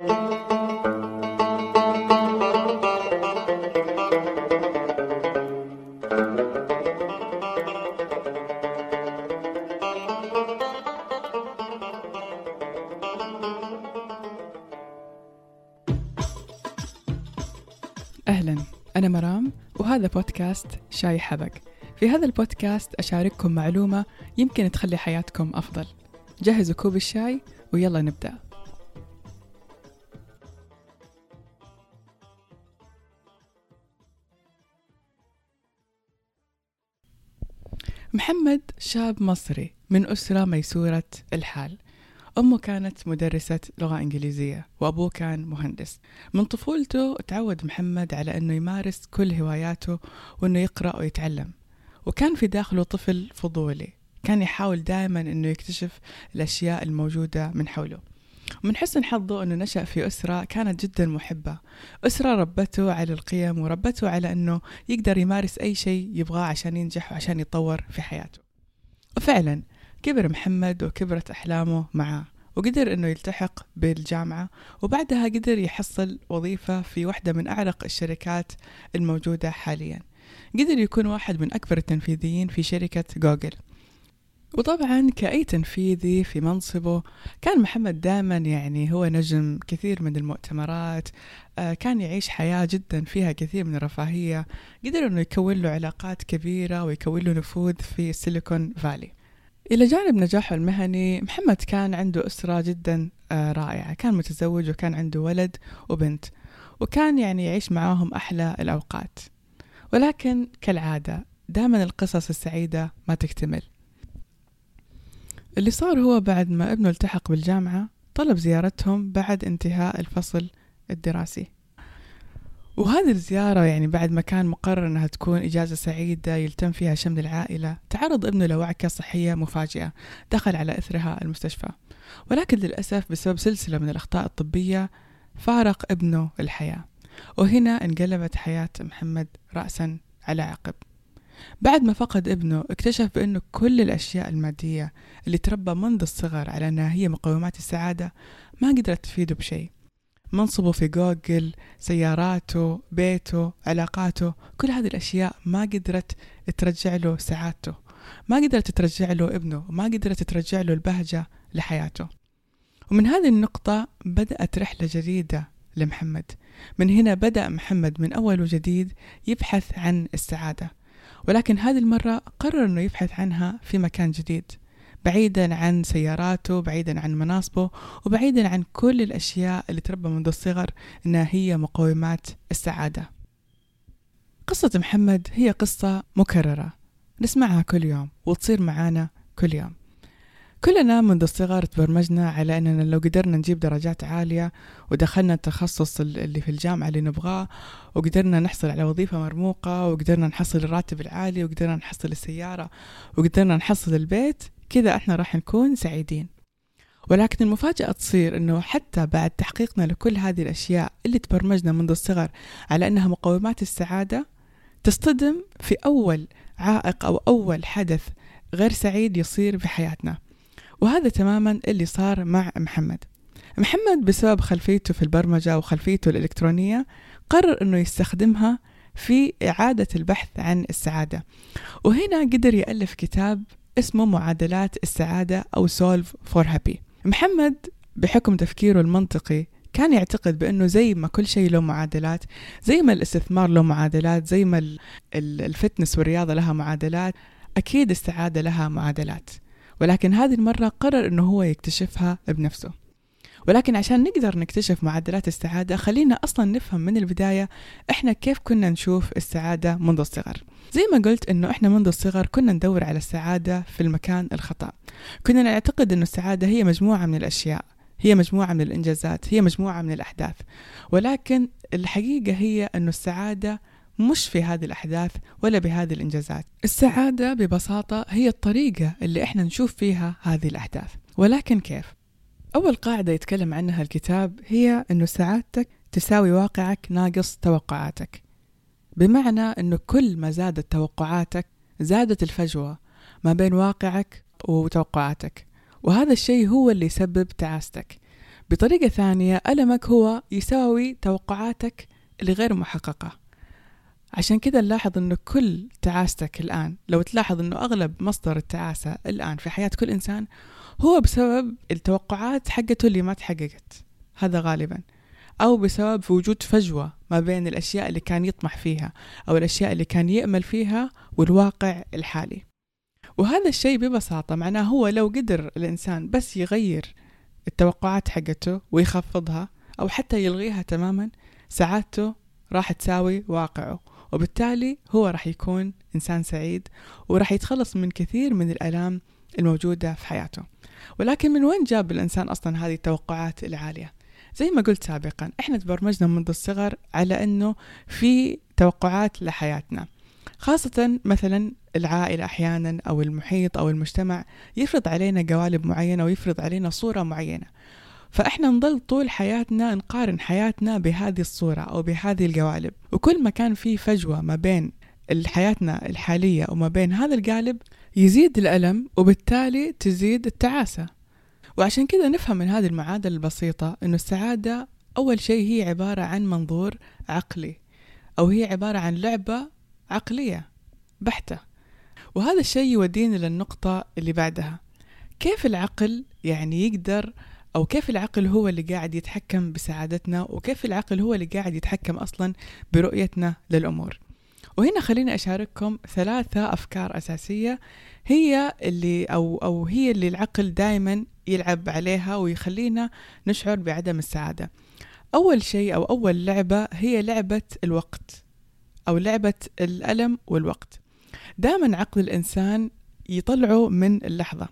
أهلا أنا مرام وهذا بودكاست شاي حبق في هذا البودكاست أشارككم معلومة يمكن تخلي حياتكم أفضل. جهزوا كوب الشاي ويلا نبدأ. محمد شاب مصري من أسرة ميسورة الحال. أمه كانت مدرسة لغة إنجليزية وأبوه كان مهندس. من طفولته تعود محمد على أنه يمارس كل هواياته وأنه يقرأ ويتعلم. وكان في داخله طفل فضولي. كان يحاول دائما أنه يكتشف الأشياء الموجودة من حوله. ومن حسن حظه أنه نشأ في أسرة كانت جدا محبة. أسرة ربته على القيم وربته على أنه يقدر يمارس أي شيء يبغاه عشان ينجح وعشان يتطور في حياته. وفعلا كبر محمد وكبرت أحلامه معاه وقدر أنه يلتحق بالجامعة وبعدها قدر يحصل وظيفة في واحدة من أعرق الشركات الموجودة حاليا. قدر يكون واحد من أكبر التنفيذيين في شركة جوجل. وطبعا كأي تنفيذي في منصبه كان محمد دائما يعني هو نجم كثير من المؤتمرات آه، كان يعيش حياة جدا فيها كثير من الرفاهية قدر أنه يكون له علاقات كبيرة ويكون له نفوذ في سيليكون فالي إلى جانب نجاحه المهني محمد كان عنده أسرة جدا آه، رائعة كان متزوج وكان عنده ولد وبنت وكان يعني يعيش معاهم أحلى الأوقات. ولكن كالعادة دائما القصص السعيدة ما تكتمل. اللي صار هو بعد ما ابنه التحق بالجامعة طلب زيارتهم بعد انتهاء الفصل الدراسي. وهذه الزيارة يعني بعد ما كان مقرر أنها تكون إجازة سعيدة يلتم فيها شمل العائلة تعرض ابنه لوعكة صحية مفاجئة دخل على إثرها المستشفى. ولكن للأسف بسبب سلسلة من الأخطاء الطبية فارق ابنه الحياة. وهنا انقلبت حياة محمد رأسا على عقب. بعد ما فقد ابنه اكتشف بأنه كل الأشياء المادية اللي تربى منذ الصغر على أنها هي مقومات السعادة ما قدرت تفيده بشيء. منصبه في جوجل سياراته بيته علاقاته كل هذه الأشياء ما قدرت ترجع له سعادته. ما قدرت ترجع له ابنه ما قدرت ترجع له البهجة لحياته. ومن هذه النقطة بدأت رحلة جديدة لمحمد. من هنا بدأ محمد من أول وجديد يبحث عن السعادة. ولكن هذه المرة قرر أنه يبحث عنها في مكان جديد بعيدا عن سياراته بعيدا عن مناصبه وبعيدا عن كل الأشياء اللي تربى منذ الصغر إنها هي مقومات السعادة. قصة محمد هي قصة مكررة. نسمعها كل يوم وتصير معانا كل يوم. كلنا منذ الصغر تبرمجنا على أننا لو قدرنا نجيب درجات عالية ودخلنا التخصص اللي في الجامعة اللي نبغاه وقدرنا نحصل على وظيفة مرموقة وقدرنا نحصل الراتب العالي وقدرنا نحصل السيارة وقدرنا نحصل البيت كذا إحنا راح نكون سعيدين. ولكن المفاجأة تصير أنه حتى بعد تحقيقنا لكل هذه الأشياء اللي تبرمجنا منذ الصغر على أنها مقومات السعادة تصطدم في أول عائق أو أول حدث غير سعيد يصير في حياتنا. وهذا تماما اللي صار مع محمد. محمد بسبب خلفيته في البرمجة وخلفيته الإلكترونية قرر أنه يستخدمها في إعادة البحث عن السعادة. وهنا قدر يألف كتاب اسمه معادلات السعادة أو Solve for Happy. محمد بحكم تفكيره المنطقي كان يعتقد بأنه زي ما كل شيء له معادلات زي ما الاستثمار له معادلات زي ما الفتنس والرياضة لها معادلات أكيد السعادة لها معادلات. ولكن هذه المرة قرر أنه هو يكتشفها بنفسه. ولكن عشان نقدر نكتشف معدلات السعادة خلينا أصلا نفهم من البداية إحنا كيف كنا نشوف السعادة منذ الصغر. زي ما قلت إنه إحنا منذ الصغر كنا ندور على السعادة في المكان الخطأ. كنا نعتقد إنه السعادة هي مجموعة من الأشياء هي مجموعة من الإنجازات هي مجموعة من الأحداث. ولكن الحقيقة هي أنه السعادة مش في هذه الأحداث ولا بهذه الإنجازات. السعادة ببساطة هي الطريقة اللي إحنا نشوف فيها هذه الأحداث. ولكن كيف؟ أول قاعدة يتكلم عنها الكتاب هي أنه سعادتك تساوي واقعك ناقص توقعاتك. بمعنى أنه كل ما زادت توقعاتك زادت الفجوة ما بين واقعك وتوقعاتك. وهذا الشيء هو اللي يسبب تعاستك. بطريقة ثانية ألمك هو يساوي توقعاتك اللي غير محققة. عشان كذا نلاحظ أنه كل تعاستك الآن لو تلاحظ أنه أغلب مصدر التعاسة الآن في حياة كل إنسان هو بسبب التوقعات حقته اللي ما تحققت. هذا غالبا. أو بسبب وجود فجوة ما بين الأشياء اللي كان يطمح فيها أو الأشياء اللي كان يأمل فيها والواقع الحالي. وهذا الشيء ببساطة معناه هو لو قدر الإنسان بس يغير التوقعات حقته ويخفضها أو حتى يلغيها تماما سعادته راح تساوي واقعه. وبالتالي هو راح يكون إنسان سعيد وراح يتخلص من كثير من الآلام الموجودة في حياته. ولكن من وين جاب الإنسان أصلا هذه التوقعات العالية؟ زي ما قلت سابقا إحنا تبرمجنا منذ الصغر على أنه في توقعات لحياتنا. خاصة مثلا العائلة أحيانا أو المحيط أو المجتمع يفرض علينا قوالب معينة ويفرض علينا صورة معينة. فإحنا نضل طول حياتنا نقارن حياتنا بهذه الصورة أو بهذه القوالب. وكل ما كان في فجوة ما بين حياتنا الحالية وما بين هذا القالب يزيد الألم وبالتالي تزيد التعاسة. وعشان كذا نفهم من هذه المعادلة البسيطة أنه السعادة أول شيء هي عبارة عن منظور عقلي أو هي عبارة عن لعبة عقلية بحتة. وهذا الشيء يودينا للنقطة اللي بعدها. كيف العقل يعني يقدر أو كيف العقل هو اللي قاعد يتحكم بسعادتنا وكيف العقل هو اللي قاعد يتحكم أصلا برؤيتنا للأمور وهنا خليني أشارككم ثلاثة أفكار أساسية هي اللي أو أو هي اللي العقل دائما يلعب عليها ويخلينا نشعر بعدم السعادة. أول شيء أو أول لعبة هي لعبة الوقت أو لعبة الألم والوقت. دائما عقل الإنسان يطلعه من اللحظة.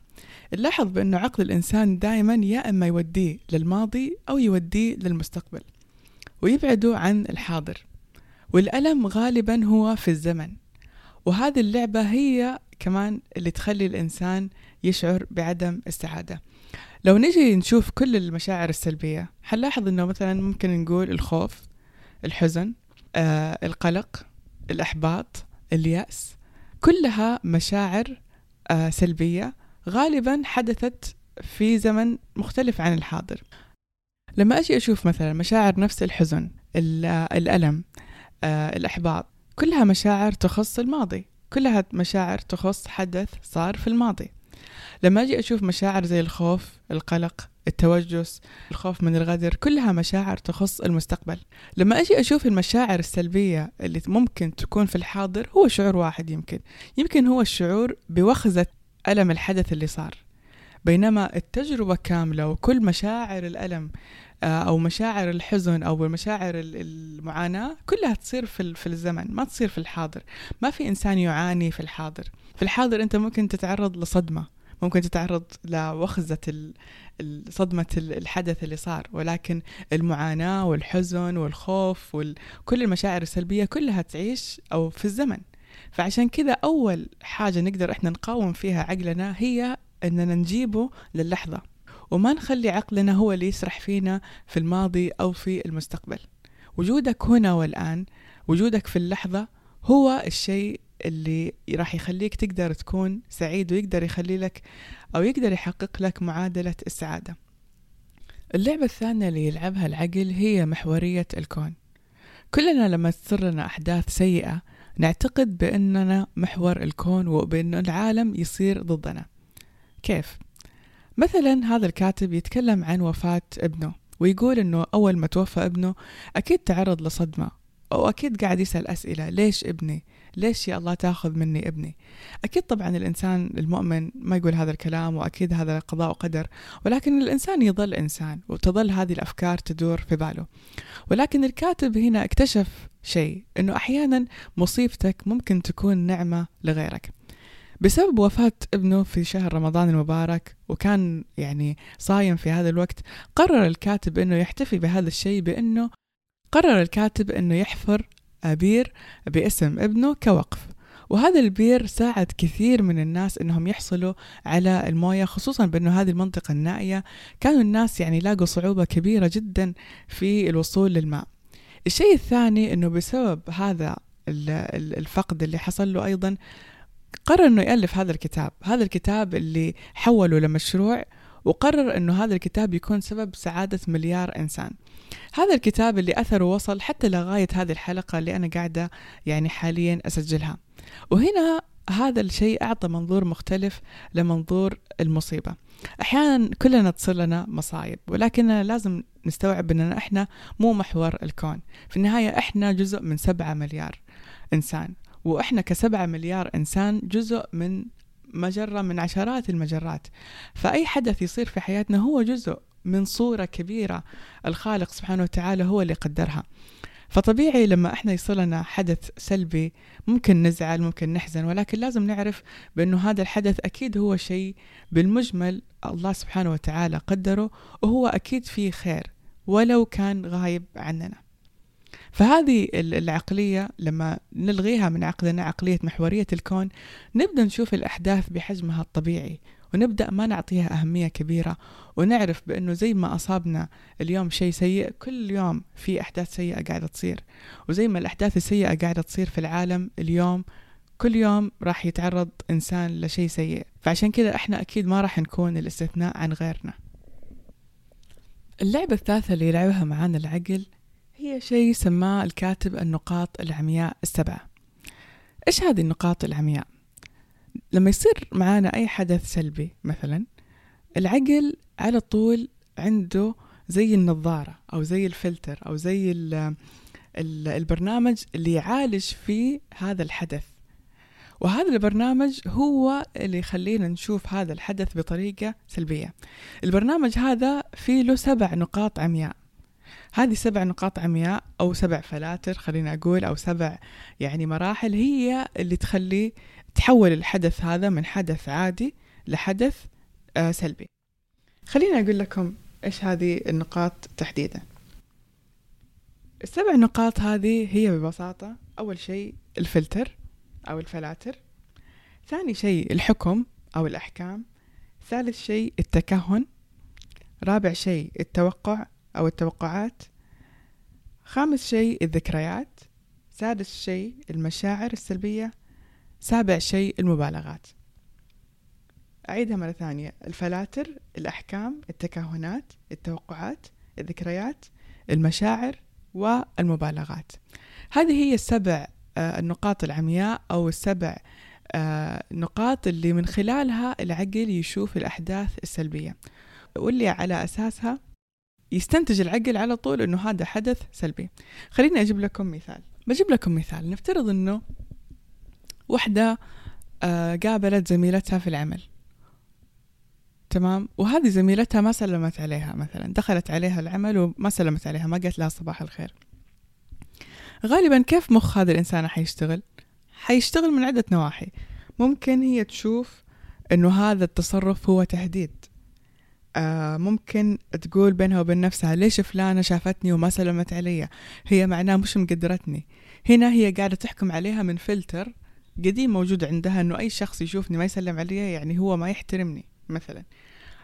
نلاحظ بأنه عقل الإنسان دائما يا إما يوديه للماضي أو يوديه للمستقبل ويبعده عن الحاضر. والألم غالبا هو في الزمن وهذه اللعبة هي كمان اللي تخلي الإنسان يشعر بعدم السعادة لو نجي نشوف كل المشاعر السلبية حنلاحظ إنه مثلا ممكن نقول الخوف الحزن آه، القلق الإحباط اليأس كلها مشاعر آه، سلبية غالبا حدثت في زمن مختلف عن الحاضر. لما أجي أشوف مثلا مشاعر نفس الحزن الألم آه، الإحباط كلها مشاعر تخص الماضي. كلها مشاعر تخص حدث صار في الماضي. لما أجي أشوف مشاعر زي الخوف القلق التوجس الخوف من الغدر كلها مشاعر تخص المستقبل. لما أجي أشوف المشاعر السلبية اللي ممكن تكون في الحاضر هو شعور واحد يمكن. يمكن هو الشعور بوخزة ألم الحدث اللي صار. بينما التجربة كاملة وكل مشاعر الألم آه، أو مشاعر الحزن أو مشاعر المعاناة كلها تصير في في الزمن ما تصير في الحاضر. ما في إنسان يعاني في الحاضر. في الحاضر أنت ممكن تتعرض لصدمة ممكن تتعرض لوخزة صدمة الحدث اللي صار. ولكن المعاناة والحزن والخوف وكل المشاعر السلبية كلها تعيش أو في الزمن. فعشان كذا أول حاجة نقدر إحنا نقاوم فيها عقلنا هي أننا نجيبه للحظة وما نخلي عقلنا هو اللي يسرح فينا في الماضي أو في المستقبل. وجودك هنا والآن وجودك في اللحظة هو الشيء اللي راح يخليك تقدر تكون سعيد ويقدر يخلي لك أو يقدر يحقق لك معادلة السعادة. اللعبة الثانية اللي يلعبها العقل هي محورية الكون. كلنا لما تصير لنا أحداث سيئة نعتقد بأننا محور الكون وبأن العالم يصير ضدنا كيف؟ مثلا هذا الكاتب يتكلم عن وفاة ابنه ويقول إنه أول ما توفى ابنه أكيد تعرض لصدمة أو أكيد قاعد يسأل أسئلة ليش ابني ليش يا الله تاخذ مني ابني؟ أكيد طبعا الإنسان المؤمن ما يقول هذا الكلام وأكيد هذا قضاء وقدر ولكن الإنسان يظل إنسان وتظل هذه الأفكار تدور في باله. ولكن الكاتب هنا اكتشف شيء إنه أحيانا مصيبتك ممكن تكون نعمة لغيرك. بسبب وفاة ابنه في شهر رمضان المبارك وكان يعني صايم في هذا الوقت قرر الكاتب إنه يحتفي بهذا الشيء بإنه قرر الكاتب إنه يحفر بير باسم ابنه كوقف. وهذا البير ساعد كثير من الناس إنهم يحصلوا على الموية خصوصا بأنه هذه المنطقة النائية. كانوا الناس يعني لاقوا صعوبة كبيرة جدا في الوصول للماء. الشيء الثاني إنه بسبب هذا الفقد اللي حصل له أيضا قرر إنه يألف هذا الكتاب. هذا الكتاب اللي حوله لمشروع وقرر أنه هذا الكتاب يكون سبب سعادة مليار إنسان. هذا الكتاب اللي أثره وصل حتى لغاية هذه الحلقة اللي أنا قاعدة يعني حاليا أسجلها. وهنا هذا الشيء أعطى منظور مختلف لمنظور المصيبة. أحيانا كلنا تصير لنا مصايب ولكن لازم نستوعب أننا إحنا مو محور الكون. في النهاية إحنا جزء من سبعة مليار إنسان وإحنا كسبعة مليار إنسان جزء من مجرة من عشرات المجرات. فأي حدث يصير في حياتنا هو جزء من صورة كبيرة الخالق سبحانه وتعالى هو اللي قدرها. فطبيعي لما إحنا يصير لنا حدث سلبي ممكن نزعل ممكن نحزن ولكن لازم نعرف بأنه هذا الحدث أكيد هو شيء بالمجمل الله سبحانه وتعالى قدره وهو أكيد فيه خير ولو كان غايب عننا. فهذه العقلية لما نلغيها من عقلنا عقلية محورية الكون نبدأ نشوف الأحداث بحجمها الطبيعي ونبدأ ما نعطيها أهمية كبيرة ونعرف بأنه زي ما أصابنا اليوم شيء سيء كل يوم في أحداث سيئة قاعدة تصير. وزي ما الأحداث السيئة قاعدة تصير في العالم اليوم كل يوم راح يتعرض إنسان لشيء سيء. فعشان كذا إحنا أكيد ما راح نكون الاستثناء عن غيرنا. اللعبة الثالثة اللي يلعبها معانا العقل هي شيء سماه الكاتب النقاط العمياء السبعة. إيش هذه النقاط العمياء؟ لما يصير معانا أي حدث سلبي مثلا العقل على طول عنده زي النظارة أو زي الفلتر أو زي ال ال البرنامج اللي يعالج فيه هذا الحدث. وهذا البرنامج هو اللي يخلينا نشوف هذا الحدث بطريقة سلبية. البرنامج هذا فيه له سبع نقاط عمياء. هذه سبع نقاط عمياء أو سبع فلاتر خلينا أقول أو سبع يعني مراحل هي اللي تخلي تحول الحدث هذا من حدث عادي لحدث آه سلبي. خليني أقول لكم إيش هذه النقاط تحديدا. السبع نقاط هذه هي ببساطة أول شيء الفلتر أو الفلاتر ثاني شيء الحكم أو الأحكام ثالث شيء التكهن رابع شيء التوقع أو التوقعات. خامس شيء الذكريات. سادس شيء المشاعر السلبية. سابع شيء المبالغات. أعيدها مرة ثانية. الفلاتر الأحكام التكهنات التوقعات الذكريات المشاعر والمبالغات. هذه هي السبع آه، النقاط العمياء أو السبع آه، نقاط اللي من خلالها العقل يشوف الأحداث السلبية. واللي على أساسها يستنتج العقل على طول إنه هذا حدث سلبي. خليني أجيب لكم مثال. بجيب لكم مثال. نفترض إنه وحدة آه، قابلت زميلتها في العمل. تمام؟ وهذه زميلتها ما سلمت عليها مثلا. دخلت عليها العمل وما سلمت عليها ما قالت لها صباح الخير. غالبا كيف مخ هذه الإنسانة حيشتغل؟ حيشتغل من عدة نواحي. ممكن هي تشوف إنه هذا التصرف هو تهديد. ممكن تقول بينها وبين نفسها ليش فلانة شافتني وما سلمت علي؟ هي معناه مش مقدرتني. هنا هي قاعدة تحكم عليها من فلتر قديم موجود عندها إنه أي شخص يشوفني ما يسلم علي يعني هو ما يحترمني مثلا.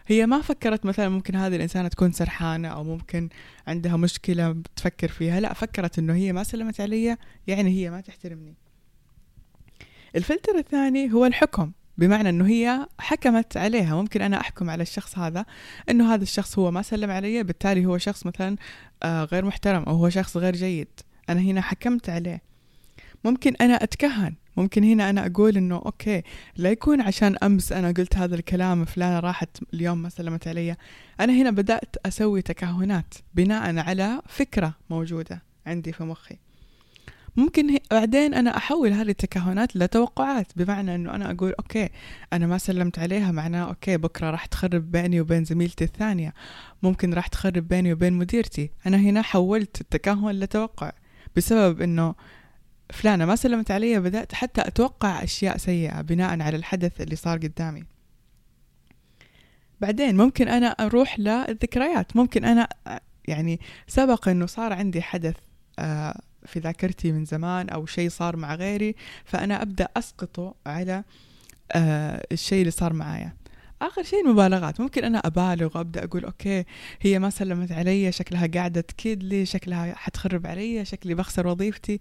هي ما فكرت مثلا ممكن هذه الإنسانة تكون سرحانة أو ممكن عندها مشكلة بتفكر فيها لا فكرت إنه هي ما سلمت علي يعني هي ما تحترمني. الفلتر الثاني هو الحكم. بمعنى إنه هي حكمت عليها. ممكن أنا أحكم على الشخص هذا إنه هذا الشخص هو ما سلم علي بالتالي هو شخص مثلا آه، غير محترم أو هو شخص غير جيد. أنا هنا حكمت عليه. ممكن أنا أتكهن. ممكن هنا أنا أقول إنه أوكي لا يكون عشان أمس أنا قلت هذا الكلام فلانة راحت اليوم ما سلمت علي. أنا هنا بدأت أسوي تكهنات بناء على فكرة موجودة عندي في مخي. ممكن بعدين أنا أحول هذه التكهنات لتوقعات بمعنى إنه أنا أقول okay أنا ما سلمت عليها معناه okay بكرة راح تخرب بيني وبين زميلتي الثانية ممكن راح تخرب بيني وبين مديرتي. أنا هنا حولت التكهن لتوقع بسبب إنه فلانة ما سلمت علي بدأت حتى أتوقع أشياء سيئة بناء على الحدث اللي صار قدامي. بعدين ممكن أنا أروح للذكريات ممكن أنا يعني سبق أنه صار عندي حدث آه، في ذاكرتي من زمان أو شيء صار مع غيري فأنا أبدأ أسقطه على آه، الشيء اللي صار معايا. آخر شيء المبالغات. ممكن أنا أبالغ وأبدأ أقول أوكي هي ما سلمت علي شكلها قاعدة تكيد لي شكلها حتخرب علي شكلي بخسر وظيفتي.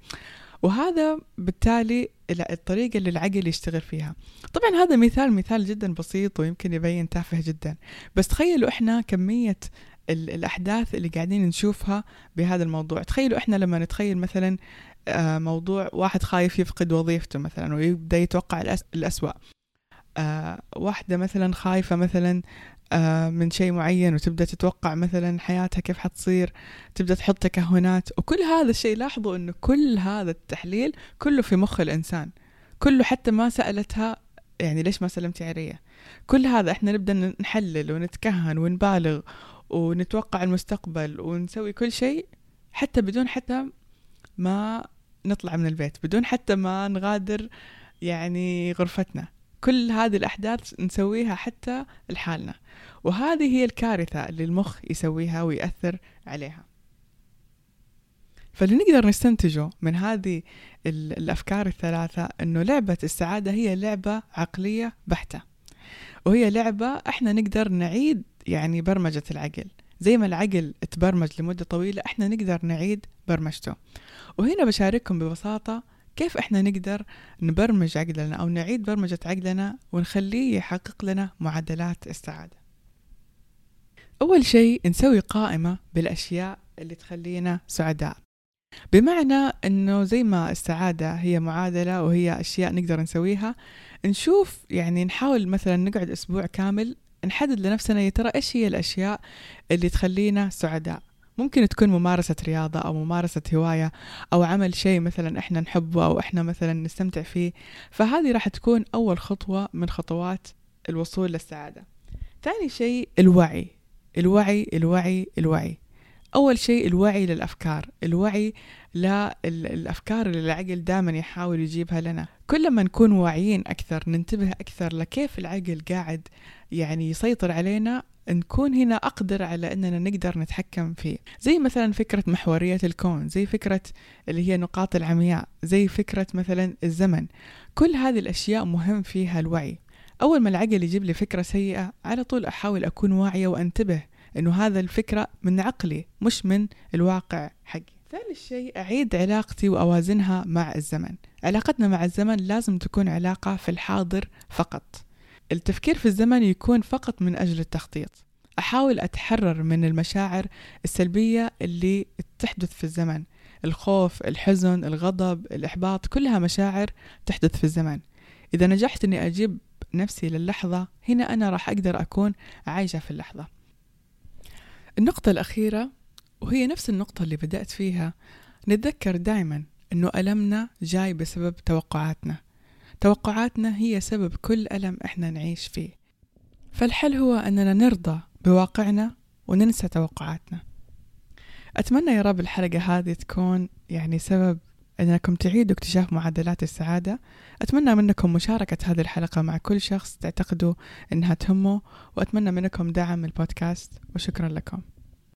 وهذا بالتالي الطريقة اللي العقل يشتغل فيها. طبعا هذا مثال مثال جدا بسيط ويمكن يبين تافه جدا. بس تخيلوا إحنا كمية الأحداث اللي قاعدين نشوفها بهذا الموضوع. تخيلوا إحنا لما نتخيل مثلا آه، موضوع واحد خايف يفقد وظيفته مثلا ويبدأ يتوقع الأسوأ آه، واحدة مثلا خايفة مثلا آه، من شيء معين وتبدأ تتوقع مثلا حياتها كيف حتصير تبدأ تحط تكهنات. وكل هذا الشيء لاحظوا أنه كل هذا التحليل كله في مخ الإنسان. كله حتى ما سألتها يعني ليش ما سلمتي علي؟ كل هذا إحنا نبدأ نحلل ونتكهن ونبالغ. ونتوقع المستقبل ونسوي كل شيء حتى بدون حتى ما نطلع من البيت بدون حتى ما نغادر يعني غرفتنا. كل هذه الأحداث نسويها حتى لحالنا. وهذه هي الكارثة اللي المخ يسويها ويأثر عليها. فاللي نقدر نستنتجه من هذه الأفكار الثلاثة أنه لعبة السعادة هي لعبة عقلية بحتة. وهي لعبة إحنا نقدر نعيد يعني برمجة العقل. زي ما العقل تبرمج لمدة طويلة إحنا نقدر نعيد برمجته. وهنا بشارككم ببساطة كيف إحنا نقدر نبرمج عقلنا أو نعيد برمجة عقلنا ونخليه يحقق لنا معدلات السعادة. أول شيء نسوي قائمة بالأشياء اللي تخلينا سعداء. بمعنى إنه زي ما السعادة هي معادلة وهي أشياء نقدر نسويها نشوف يعني نحاول مثلا نقعد أسبوع كامل نحدد لنفسنا يا ترى إيش هي الأشياء اللي تخلينا سعداء؟ ممكن تكون ممارسة رياضة أو ممارسة هواية أو عمل شيء مثلا إحنا نحبه أو إحنا مثلا نستمتع فيه. فهذه راح تكون أول خطوة من خطوات الوصول للسعادة. ثاني شيء الوعي. الوعي الوعي الوعي. أول شيء الوعي للأفكار الوعي للأفكار اللي العقل دائما يحاول يجيبها لنا. كل ما نكون واعيين أكثر ننتبه أكثر لكيف العقل قاعد يعني يسيطر علينا نكون هنا أقدر على أننا نقدر نتحكم فيه. زي مثلا فكرة محورية الكون زي فكرة اللي هي نقاط العمياء زي فكرة مثلا الزمن. كل هذه الأشياء مهم فيها الوعي. أول ما العقل يجيب لي فكرة سيئة على طول أحاول أكون واعية وأنتبه أنه هذا الفكرة من عقلي مش من الواقع حقي. ثالث شيء أعيد علاقتي وأوازنها مع الزمن. علاقتنا مع الزمن لازم تكون علاقة في الحاضر فقط. التفكير في الزمن يكون فقط من أجل التخطيط. أحاول أتحرر من المشاعر السلبية اللي تحدث في الزمن. الخوف الحزن الغضب الإحباط كلها مشاعر تحدث في الزمن. إذا نجحت أني أجيب نفسي للحظة هنا أنا راح أقدر أكون عايشة في اللحظة. النقطة الأخيرة وهي نفس النقطة اللي بدأت فيها نتذكر دائما أنه ألمنا جاي بسبب توقعاتنا. توقعاتنا هي سبب كل ألم إحنا نعيش فيه. فالحل هو أننا نرضى بواقعنا وننسى توقعاتنا. أتمنى يا رب الحلقة هذه تكون يعني سبب أنكم تعيدوا اكتشاف معدلات السعادة. أتمنى منكم مشاركة هذه الحلقة مع كل شخص تعتقدوا أنها تهمه وأتمنى منكم دعم البودكاست وشكرا لكم.